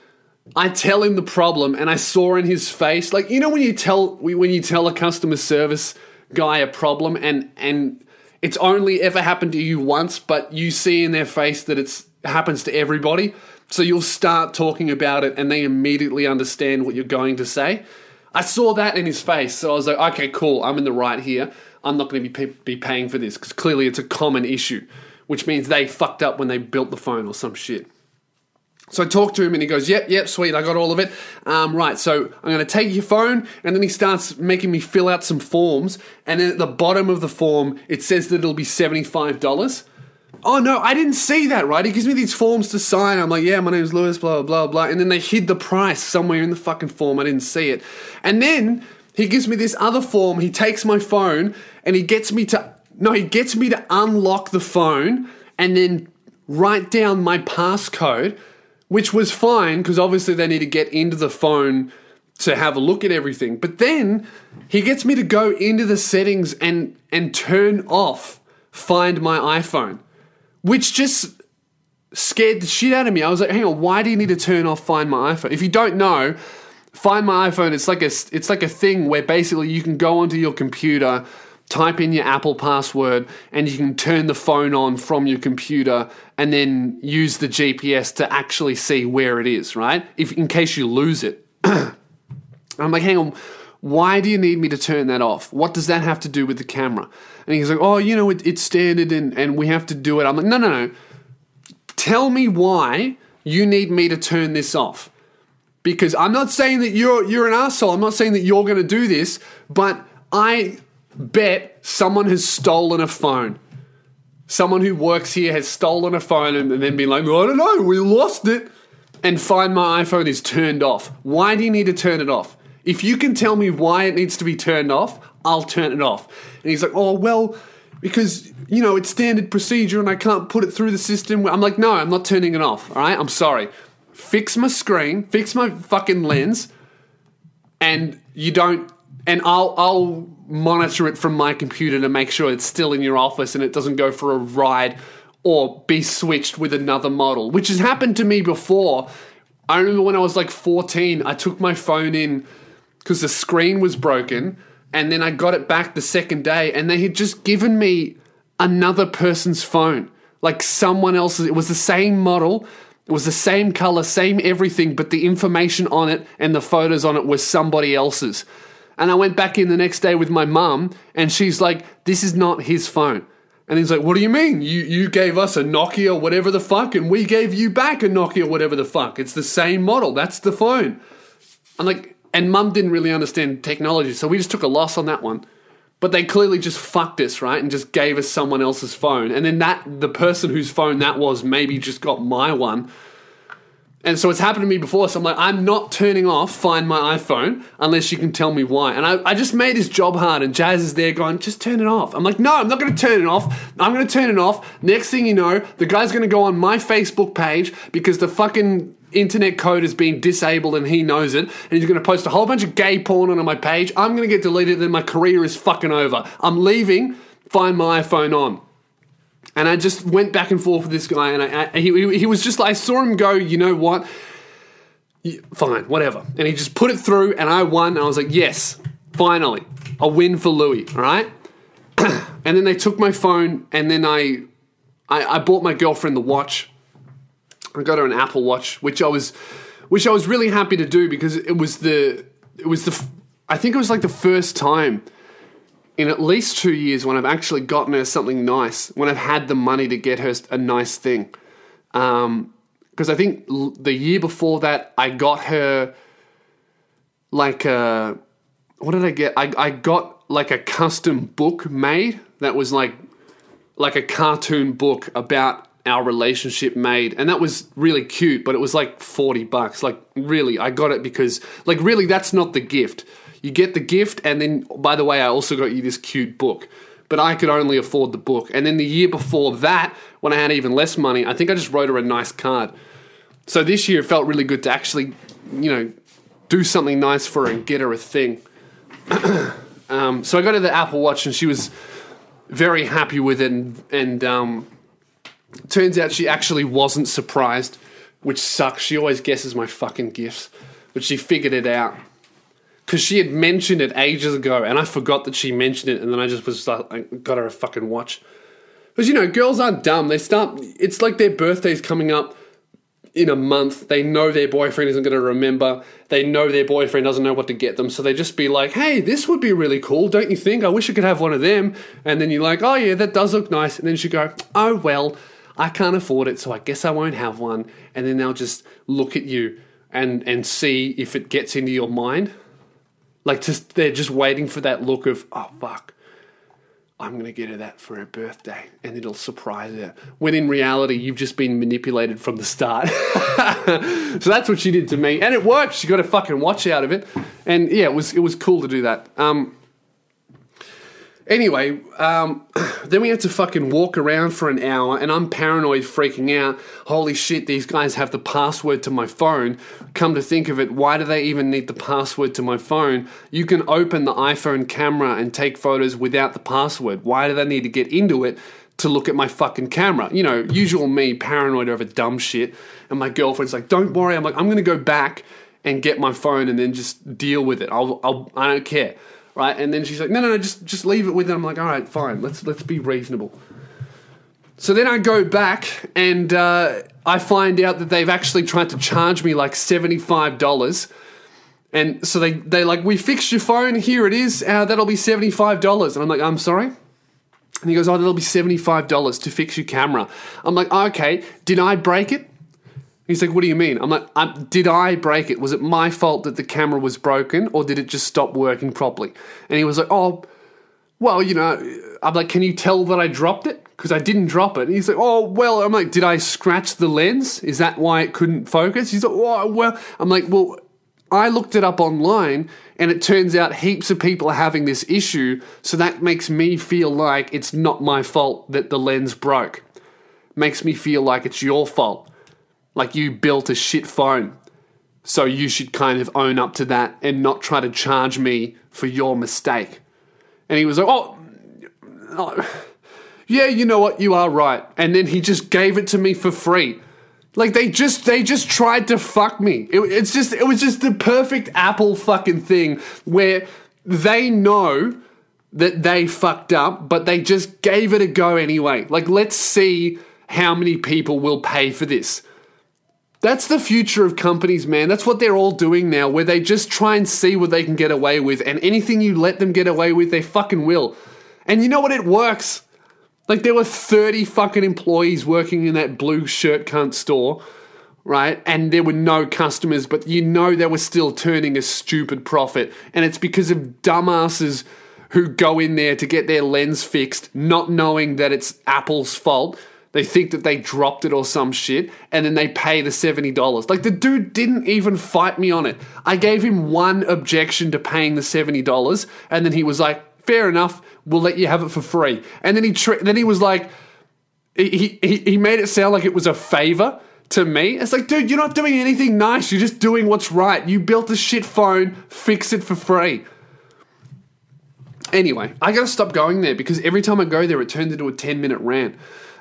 I tell him the problem, and I saw in his face, like you know when you tell when you tell a customer service guy a problem and and it's only ever happened to you once, but you see in their face that it's happens to everybody. So you'll start talking about it and they immediately understand what you're going to say. I saw that in his face, so I was like, okay, cool, I'm in the right here. I'm not going to be, be paying for this because clearly it's a common issue, which means they fucked up when they built the phone or some shit. So I talk to him and he goes, Yep, yep, sweet, I got all of it. Um, right, so I'm going to take your phone. And then he starts making me fill out some forms. And then at the bottom of the form, it says that it'll be $75. Oh no, I didn't see that, right? He gives me these forms to sign. I'm like, yeah, my name's Lewis, blah, blah, blah. And then they hid the price somewhere in the fucking form. I didn't see it. And then he gives me this other form. He takes my phone and he gets me to, no, he gets me to unlock the phone and then write down my passcode which was fine because obviously they need to get into the phone to have a look at everything. But then he gets me to go into the settings and and turn off Find My iPhone, which just scared the shit out of me. I was like, hang on, why do you need to turn off Find My iPhone? If you don't know, Find My iPhone, it's like a it's like a thing where basically you can go onto your computer type in your Apple password, and you can turn the phone on from your computer and then use the GPS to actually see where it is, right? If in case you lose it. I'm like, hang on, why do you need me to turn that off? What does that have to do with the camera? And he's like, oh, you know, it, it's standard and, and we have to do it. I'm like, no, no, no. Tell me why you need me to turn this off. Because I'm not saying that you're you're an asshole. I'm not saying that you're going to do this, but I bet someone has stolen a phone. Someone who works here has stolen a phone and, and then been like, I don't know, we lost it. And find my iPhone is turned off. Why do you need to turn it off? If you can tell me why it needs to be turned off, I'll turn it off. And he's like, oh, well, because you know it's standard procedure and I can't put it through the system. I'm like, no, I'm not turning it off. All right, I'm sorry. Fix my screen, fix my fucking lens, and you don't. And I'll I'll monitor it from my computer to make sure it's still in your office and it doesn't go for a ride or be switched with another model, which has happened to me before. I remember when I was like 14, I took my phone in because the screen was broken and then I got it back the second day, and they had just given me another person's phone, like someone else's. It was the same model, it was the same color, same everything, but the information on it and the photos on it was somebody else's. And I went back in the next day with my mum, and she's like, "This is not his phone." And he's like, "What do you mean? You you gave us a Nokia, whatever the fuck, and we gave you back a Nokia, whatever the fuck. It's the same model. That's the phone." I'm like, and mum didn't really understand technology, so we just took a loss on that one. But they clearly just fucked us, right? And just gave us someone else's phone. And then that the person whose phone that was maybe just got my one. And so it's happened to me before. So I'm like, I'm not turning off Find My iPhone unless you can tell me why. And I, I just made his job hard. And Jazz is there going, just turn it off. I'm like, no, I'm not going to turn it off. I'm going to turn it off. Next thing you know, the guy's going to go on my Facebook page because the fucking internet code has been disabled and he knows it, and he's going to post a whole bunch of gay porn on my page. I'm going to get deleted, then my career is fucking over. I'm leaving. Find my iPhone on. And I just went back and forth with this guy, and I, I, he, he was just like, I saw him go, you know what? Fine, whatever. And he just put it through, and I won, and I was like, yes, finally, a win for Lewis, all right? and then they took my phone, and then I, I, I bought my girlfriend the watch I got her an Apple Watch, which I was, which I was really happy to do because it was the, it was the, I think it was like the first time in at least two years when I've actually gotten her something nice, when I've had the money to get her a nice thing. Because um, I think l- the year before that, I got her like a, what did I get? I, I got like a custom book made that was like, like a cartoon book about our relationship made. And that was really cute but it was like 40 bucks. Like really i got it because like really that's not the gift. You get the gift and then by the way i also got you this cute book. But i could only afford the book. And then the year before that when i had even less money i think i just wrote her a nice card. So this year it felt really good to actually you know do something nice for her and get her a thing. Um, so i got her the apple watch and she was very happy with it and, and um, Turns out she actually wasn't surprised, which sucks. She always guesses my fucking gifts, but she figured it out because she had mentioned it ages ago, and I forgot that she mentioned it, and then I just was like, I got her a fucking watch. Because you know, girls aren't dumb. They start. It's like their birthday's coming up in a month. They know their boyfriend isn't going to remember. They know their boyfriend doesn't know what to get them. So they just be like, hey, this would be really cool, don't you think? I wish I could have one of them. And then you're like, oh, yeah, that does look nice. And then she go, oh, well, I can't afford it, so I guess I won't have one. And then they'll just look at you and and see if it gets into your mind. Like just they're just waiting for that look of oh fuck. I'm going to get her that for her birthday and it'll surprise her. When in reality, you've just been manipulated from the start. so that's what she did to me. And it worked. She got a fucking watch out of it. And yeah, it was, it was cool to do that. Um, Anyway, um, then we had to fucking walk around for an hour, and I'm paranoid, freaking out. Holy shit, these guys have the password to my phone. Come to think of it, why do they even need the password to my phone? You can open the iPhone camera and take photos without the password. Why do they need to get into it? To look at my fucking camera. You know, usual me, paranoid over dumb shit. And my girlfriend's like, don't worry. I'm like, I'm gonna go back and get my phone and then just deal with it. I'll, I'll I don't care right? And then she's like, no, no, no, just just leave it with them. I'm like, all right, fine, let's let's be reasonable. So then I go back and uh, I find out that they've actually tried to charge me like seventy five dollars. And so they they like we fixed your phone. Here it is. Uh, that'll be seventy five dollars. And I'm like, I'm sorry. And he goes, Oh, that'll be seventy five dollars to fix your camera. I'm like, Okay. Did I break it? He's like, What do you mean? I'm like, um, Did I break it? Was it my fault that the camera was broken or did it just stop working properly? And he was like, Oh, well, you know, I'm like, Can you tell that I dropped it? Because I didn't drop it. And he's like, Oh, well, I'm like, Did I scratch the lens? Is that why it couldn't focus? He's like, Oh, well, I'm like, Well, I looked it up online and it turns out heaps of people are having this issue, so that makes me feel like it's not my fault that the lens broke. Makes me feel like it's your fault. Like you built a shit phone. So you should kind of own up to that and not try to charge me for your mistake. And he was like, oh, yeah, you know what, you are right. And then he just gave it to me for free. Like they just they just tried to fuck me. It, it's just it was just the perfect Apple fucking thing where they know that they fucked up, but they just gave it a go anyway. Like let's see how many people will pay for this. That's the future of companies, man. That's what they're all doing now, where they just try and see what they can get away with, and anything you let them get away with, they fucking will. And you know what? It works. Like there were 30 fucking employees working in that blue shirt cunt store, right? And there were no customers, but you know they were still turning a stupid profit. And it's because of dumbasses who go in there to get their lens fixed, not knowing that it's Apple's fault. They think that they dropped it or some shit, and then they pay the $70. Like, the dude didn't even fight me on it. I gave him one objection to paying the $70, and then he was like, fair enough, we'll let you have it for free. And then he tra- then he was like, he, he, he made it sound like it was a favor to me. It's like, dude, you're not doing anything nice. You're just doing what's right. You built a shit phone, fix it for free. Anyway, I gotta stop going there because every time I go there, it turns into a 10 minute rant.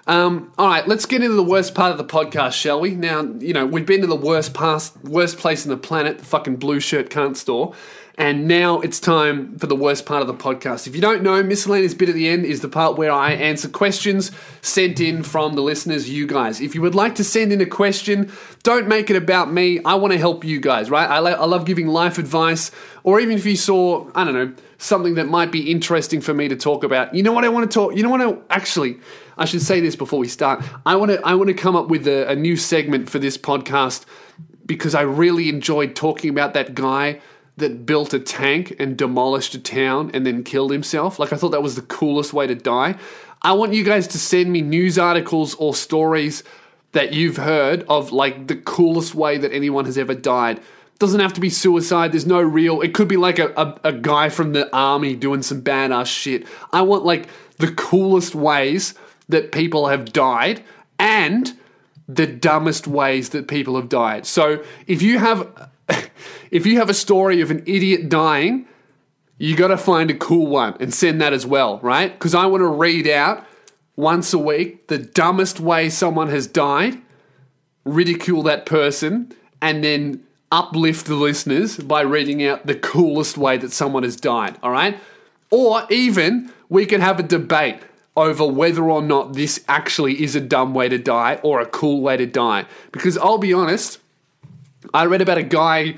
Um, all right, let's get into the worst part of the podcast, shall we? Now, you know, we've been to the worst past, worst place in the planet, the fucking blue shirt can't store. And now it's time for the worst part of the podcast. If you don't know, miscellaneous bit at the end is the part where I answer questions sent in from the listeners, you guys. If you would like to send in a question, don't make it about me. I want to help you guys, right? I, I love giving life advice, or even if you saw, I don't know, something that might be interesting for me to talk about. You know what I want to talk? You know what I actually? I should say this before we start. I want to I want to come up with a, a new segment for this podcast because I really enjoyed talking about that guy that built a tank and demolished a town and then killed himself. Like, I thought that was the coolest way to die. I want you guys to send me news articles or stories that you've heard of, like, the coolest way that anyone has ever died. Doesn't have to be suicide. There's no real. It could be like a, a, a guy from the army doing some badass shit. I want, like, the coolest ways that people have died and the dumbest ways that people have died. So if you have if you have a story of an idiot dying, you got to find a cool one and send that as well, right? Because I want to read out once a week the dumbest way someone has died, ridicule that person, and then uplift the listeners by reading out the coolest way that someone has died, all right? Or even we can have a debate over whether or not this actually is a dumb way to die or a cool way to die. Because I'll be honest, I read about a guy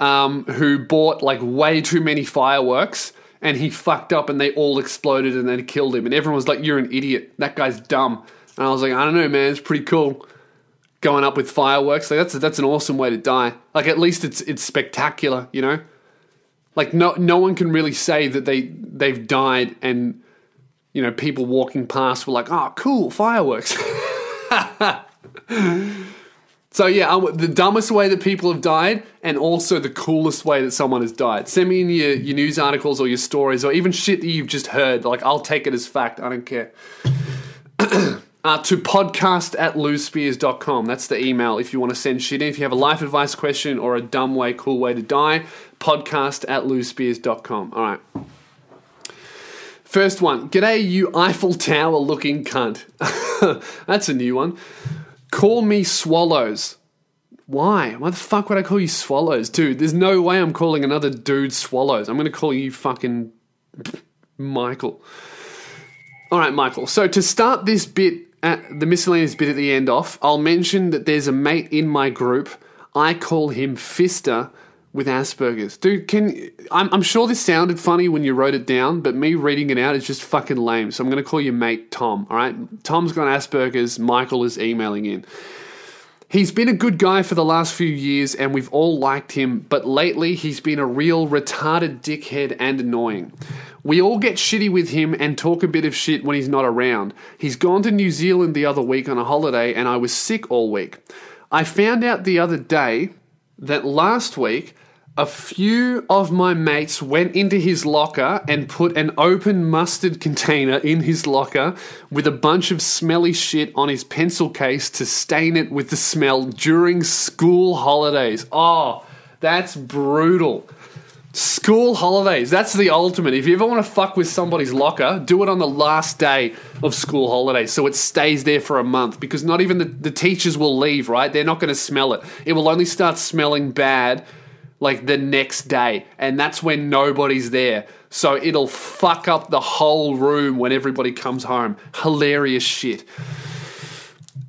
um, who bought like way too many fireworks and he fucked up and they all exploded and then killed him. And everyone was like, You're an idiot. That guy's dumb. And I was like, I don't know, man. It's pretty cool going up with fireworks. Like that's that's an awesome way to die. Like at least it's it's spectacular, you know. Like no no one can really say that they they've died and you know people walking past were like, oh, cool fireworks. So yeah, the dumbest way that people have died, and also the coolest way that someone has died. Send me in your, your news articles or your stories, or even shit that you've just heard. Like I'll take it as fact. I don't care. uh, to podcast at lewspears.com. That's the email if you want to send shit in. If you have a life advice question or a dumb way, cool way to die, podcast at lewspears.com. All right. First one. G'day, you Eiffel Tower looking cunt. That's a new one. Call me swallows. Why? Why the fuck would I call you swallows? Dude, there's no way I'm calling another dude swallows. I'm gonna call you fucking Michael. Alright, Michael. So to start this bit at the miscellaneous bit at the end off, I'll mention that there's a mate in my group. I call him Fister with Asperger's. Dude, can I'm, I'm sure this sounded funny when you wrote it down, but me reading it out is just fucking lame. So I'm going to call you mate Tom. All right, Tom's got Asperger's. Michael is emailing in. He's been a good guy for the last few years, and we've all liked him, but lately he's been a real retarded dickhead and annoying. We all get shitty with him and talk a bit of shit when he's not around. He's gone to New Zealand the other week on a holiday, and I was sick all week. I found out the other day that last week a few of my mates went into his locker and put an open mustard container in his locker with a bunch of smelly shit on his pencil case to stain it with the smell during school holidays. Oh, that's brutal. School holidays, that's the ultimate. If you ever want to fuck with somebody's locker, do it on the last day of school holidays so it stays there for a month because not even the, the teachers will leave, right? They're not going to smell it. It will only start smelling bad like the next day, and that's when nobody's there. So it'll fuck up the whole room when everybody comes home. Hilarious shit.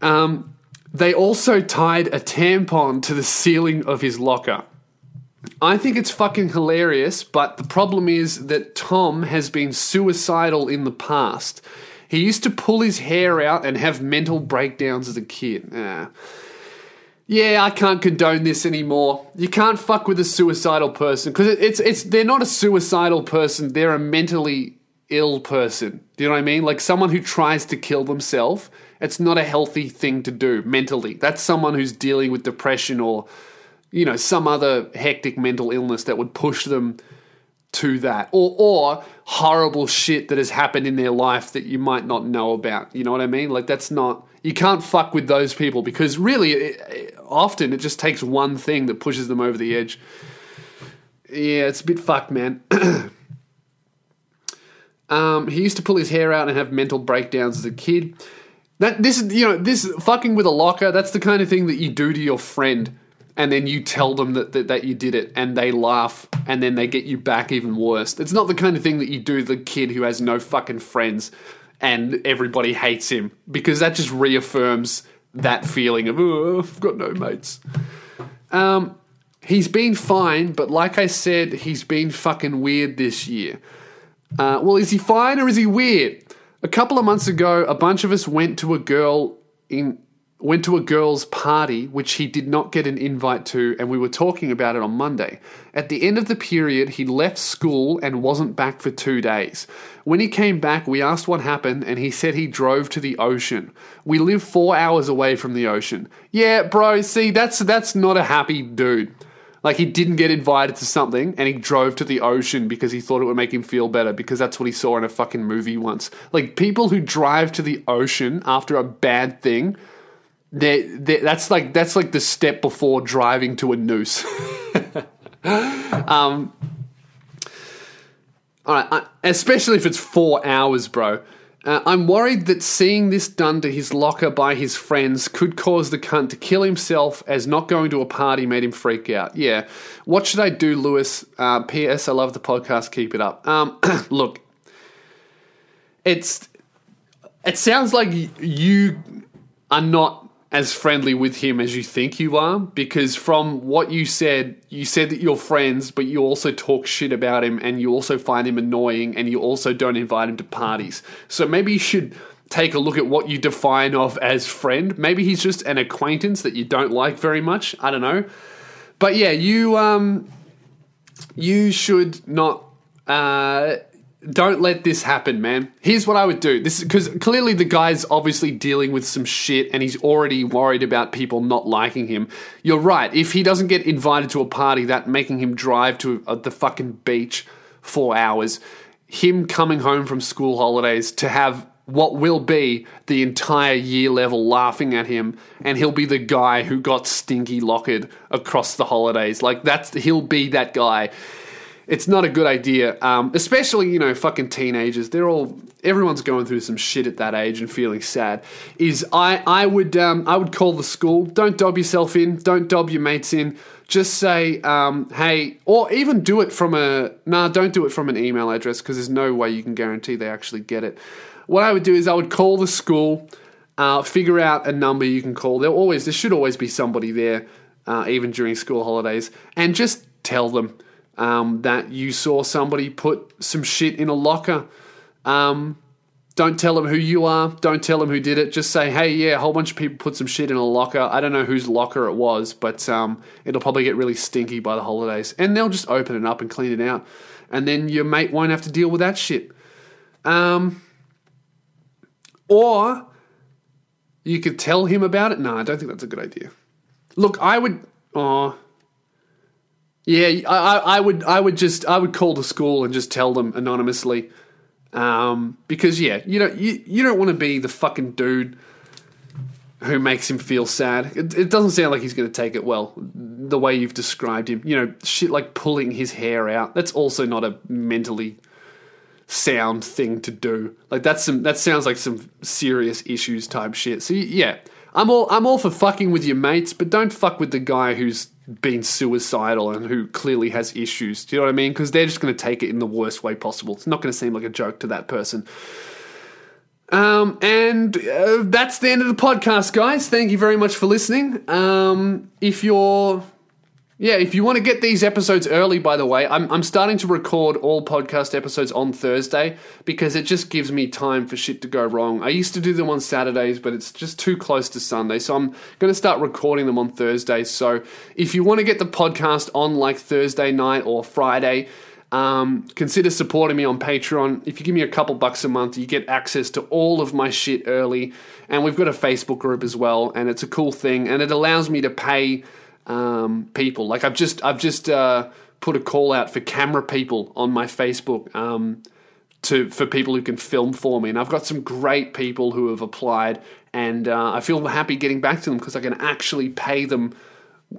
Um, they also tied a tampon to the ceiling of his locker. I think it's fucking hilarious, but the problem is that Tom has been suicidal in the past. He used to pull his hair out and have mental breakdowns as a kid. Yeah, I can't condone this anymore. You can't fuck with a suicidal person because it's it's they're not a suicidal person. They're a mentally ill person. Do you know what I mean? Like someone who tries to kill themselves. It's not a healthy thing to do mentally. That's someone who's dealing with depression or you know some other hectic mental illness that would push them to that or or horrible shit that has happened in their life that you might not know about. You know what I mean? Like that's not you can't fuck with those people because really, often it just takes one thing that pushes them over the edge. Yeah, it's a bit fucked, man. um, he used to pull his hair out and have mental breakdowns as a kid. That this is you know this fucking with a locker. That's the kind of thing that you do to your friend, and then you tell them that, that that you did it, and they laugh, and then they get you back even worse. It's not the kind of thing that you do to the kid who has no fucking friends and everybody hates him because that just reaffirms that feeling of oh, I've got no mates. Um, he's been fine, but like I said, he's been fucking weird this year. Uh, well, is he fine or is he weird? A couple of months ago, a bunch of us went to a girl in went to a girl's party which he did not get an invite to, and we were talking about it on Monday. At the end of the period, he left school and wasn't back for two days. When he came back, we asked what happened, and he said he drove to the ocean. We live four hours away from the ocean. Yeah, bro, see, that's that's not a happy dude. Like he didn't get invited to something and he drove to the ocean because he thought it would make him feel better because that's what he saw in a fucking movie once. Like people who drive to the ocean after a bad thing they, that's like that's like the step before driving to a noose. um, all right, I, especially if it's four hours, bro. Uh, I'm worried that seeing this done to his locker by his friends could cause the cunt to kill himself, as not going to a party made him freak out. Yeah. What should I do, Lewis? Uh, P.S. I love the podcast. Keep it up. Um, look, it's it sounds like you are not as friendly with him as you think you are because from what you said you said that you're friends but you also talk shit about him and you also find him annoying and you also don't invite him to parties. So maybe you should take a look at what you define of as friend. Maybe he's just an acquaintance that you don't like very much. I don't know. But yeah you um you should not uh don't let this happen, man. Here's what I would do. This because clearly the guy's obviously dealing with some shit and he's already worried about people not liking him. You're right. If he doesn't get invited to a party, that making him drive to uh, the fucking beach for hours, him coming home from school holidays to have what will be the entire year level laughing at him and he'll be the guy who got stinky locked across the holidays like that's he'll be that guy it's not a good idea. Um, especially, you know, fucking teenagers. They're all everyone's going through some shit at that age and feeling sad. Is I I would um, I would call the school. Don't dob yourself in. Don't dob your mates in. Just say, um, hey, or even do it from a nah. Don't do it from an email address because there's no way you can guarantee they actually get it. What I would do is I would call the school, uh, figure out a number you can call. There always there should always be somebody there, uh, even during school holidays, and just tell them um, that you saw somebody put some shit in a locker. Um, don't tell them who you are. Don't tell them who did it. Just say, hey, yeah, a whole bunch of people put some shit in a locker. I don't know whose locker it was, but um, it'll probably get really stinky by the holidays. And they'll just open it up and clean it out. And then your mate won't have to deal with that shit. Um, or you could tell him about it. No, I don't think that's a good idea. Look, I would. Oh, Yeah, I, I, would I would just I would call the school and just tell them anonymously. Um, because yeah, you know you, you don't want to be the fucking dude who makes him feel sad. It, it doesn't sound like he's going to take it well, the way you've described him. You know, shit like pulling his hair out. That's also not a mentally sound thing to do. Like that's some that sounds like some serious issues type shit. So yeah, I'm all I'm all for fucking with your mates, but don't fuck with the guy who's been suicidal and who clearly has issues. Do you know what I mean? Because they're just going to take it in the worst way possible. It's not going to seem like a joke to that person. Um, and uh, that's the end of the podcast, guys. Thank you very much for listening. Um, if you're yeah, if you want to get these episodes early, by the way, I'm, I'm starting to record all podcast episodes on Thursday because it just gives me time for shit to go wrong. I used to do them on Saturdays, but it's just too close to Sunday. So I'm going to start recording them on Thursdays. So if you want to get the podcast on like Thursday night or Friday, um, consider supporting me on Patreon. If you give me a couple bucks a month, you get access to all of my shit early. And we've got a Facebook group as well, and it's a cool thing. And it allows me to pay um, people. Like I've just I've just uh, put a call out for camera people on my Facebook um, to for people who can film for me, and I've got some great people who have applied, and uh, I feel happy getting back to them because I can actually pay them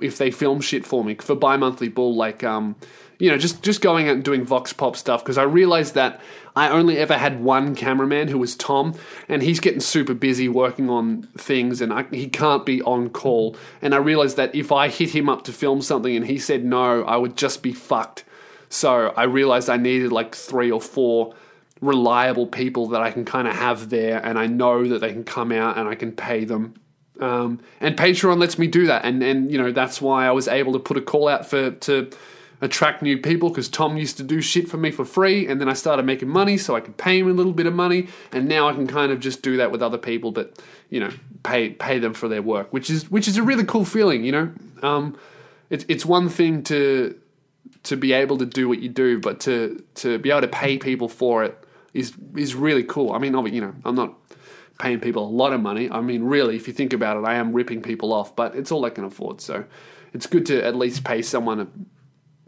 if they film shit for me for bi-monthly bull like um you know just just going out and doing vox pop stuff because i realized that i only ever had one cameraman who was tom and he's getting super busy working on things and I, he can't be on call. And i realized that if i hit him up to film something and he said no i would just be fucked. So i realized i needed like three or four reliable people that i can kind of have there and i know that they can come out and i can pay them. Um, and Patreon lets me do that, and and you know that's why I was able to put a call out for to attract new people because Tom used to do shit for me for free, and then I started making money so I could pay him a little bit of money, and now I can kind of just do that with other people, but you know pay pay them for their work, which is which is a really cool feeling, you know. Um, it's it's one thing to to be able to do what you do, but to to be able to pay people for it is is really cool. I mean, you know, I'm not paying people a lot of money. I mean, really, if you think about it, I am ripping people off, but it's all I can afford. So it's good to at least pay someone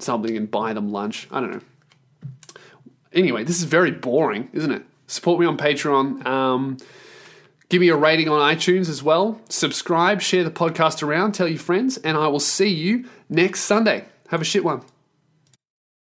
something and buy them lunch. I don't know. Anyway, this is very boring, isn't it? Support me on Patreon. Um, give me a rating on iTunes as well. Subscribe, share the podcast around, tell your friends, and I will see you next Sunday. Have a shit one.